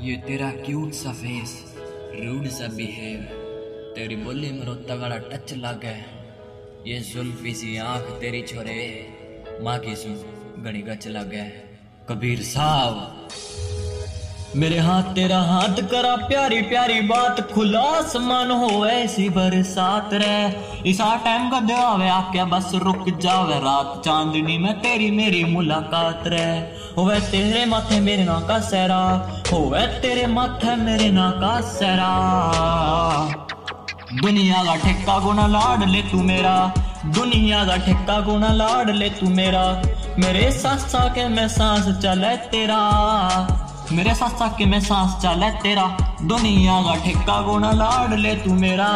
ये तेरा क्यूट सा फेस रूड सा बिहेव तेरी बोली में रो तगड़ा टच लागे। ये जुल्फी सी आँख तेरी छोरे माँ की सुन गणी गच लागे। कबीर साहब मेरे हाथ, तेरा हाथ करा प्यारी प्यारी बात। खुला आसमान हो, ऐसी बरसात रे इसा टाइम का दिवावे आके बस रुक जावे रात। चांदनी में तेरी मेरी मुलाकात रे होवे तेरे माथे मेरे ना का सहरा। होवे तेरे माथे मेरे ना का सहरा। दुनिया का ठेका गुना लाड ले तू मेरा। दुनिया का ठेका गुना लाड ले तू मेरा। मेरे सासा के मैं सांस चले तेरा। मेरे साथ के मैं सांस चले तेरा। दुनिया का ठेका गुना लाड ले तू मेरा।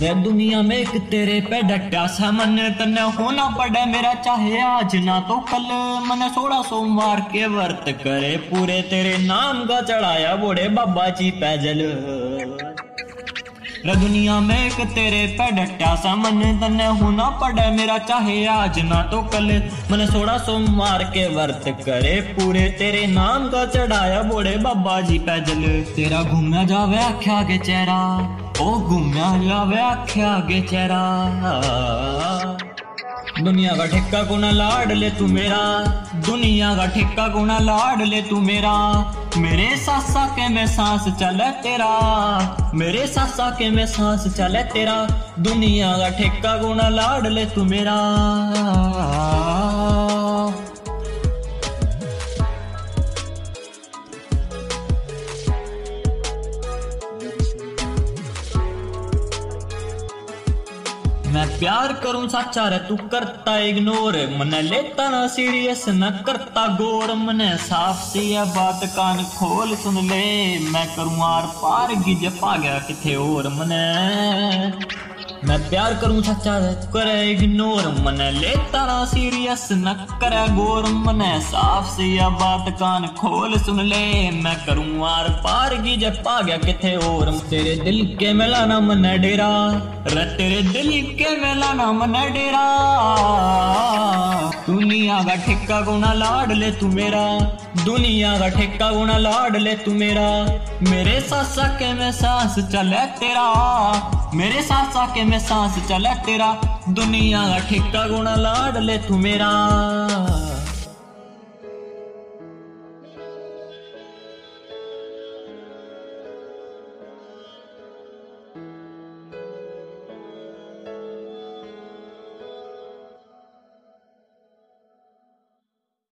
रे दुनिया में एक तेरे पे डटा सा मन तने होना पड़े मेरा चाहे आज ना तो कल मन सोलह सोमवार के व्रत करे पूरे तेरे नाम का चढ़ाया बूढ़े बाबा जी पैजल दुनिया में एक तेरे पे डटा सा मन तने होना पड़े मेरा चाहे आज ना तो कल मन सोलह सोमवार के व्रत करे पूरे तेरे नाम का चढ़ाया बूढ़े बाबा जी पैजल तेरा घूमना जावे आख्या के चेहरा ओ घूमया जावे आख्या गे चेहरा दुनिया का ठेका गुना लाड ले तू मेरा। दुनिया का ठेका गुना लाड ले तू मेरा। मेरे सासा के में सांस चले तेरा। मेरे सासा के में सांस चले तेरा। दुनिया का ठेका गुना लाड ले तू मेरा। मैं प्यार करूँ साचा रे, तू करता इग्नोर मन लेता ना सीरियस न करता गोर मन साफ़ सी है बात, कान खोल सुन ले। मैं करूँ आर पार, गिज पा गया किथे और। मन मैं प्यार करूँ सच्चा करे इग्नोर मन, लेता ना सीरियस न करे गौर मन। साफ़ सी है बात कान खोल, सुन ले, मैं करूँ आर पार गिज पा गया किथे और। तेरे दिल के मिलाना मन डेरा, रे तेरे दिल के मिलाना मन डेरा। दुनिया का ठेका गुना लाड ले तू मेरा, दुनिया का ठेका गुना लाड ले तू मेरा। मेरे सासा के में सांस चले तेरा, मेरे सासा के में सांस चला तेरा। दुनिया का ठेका गुना लाड ले तू मेरा।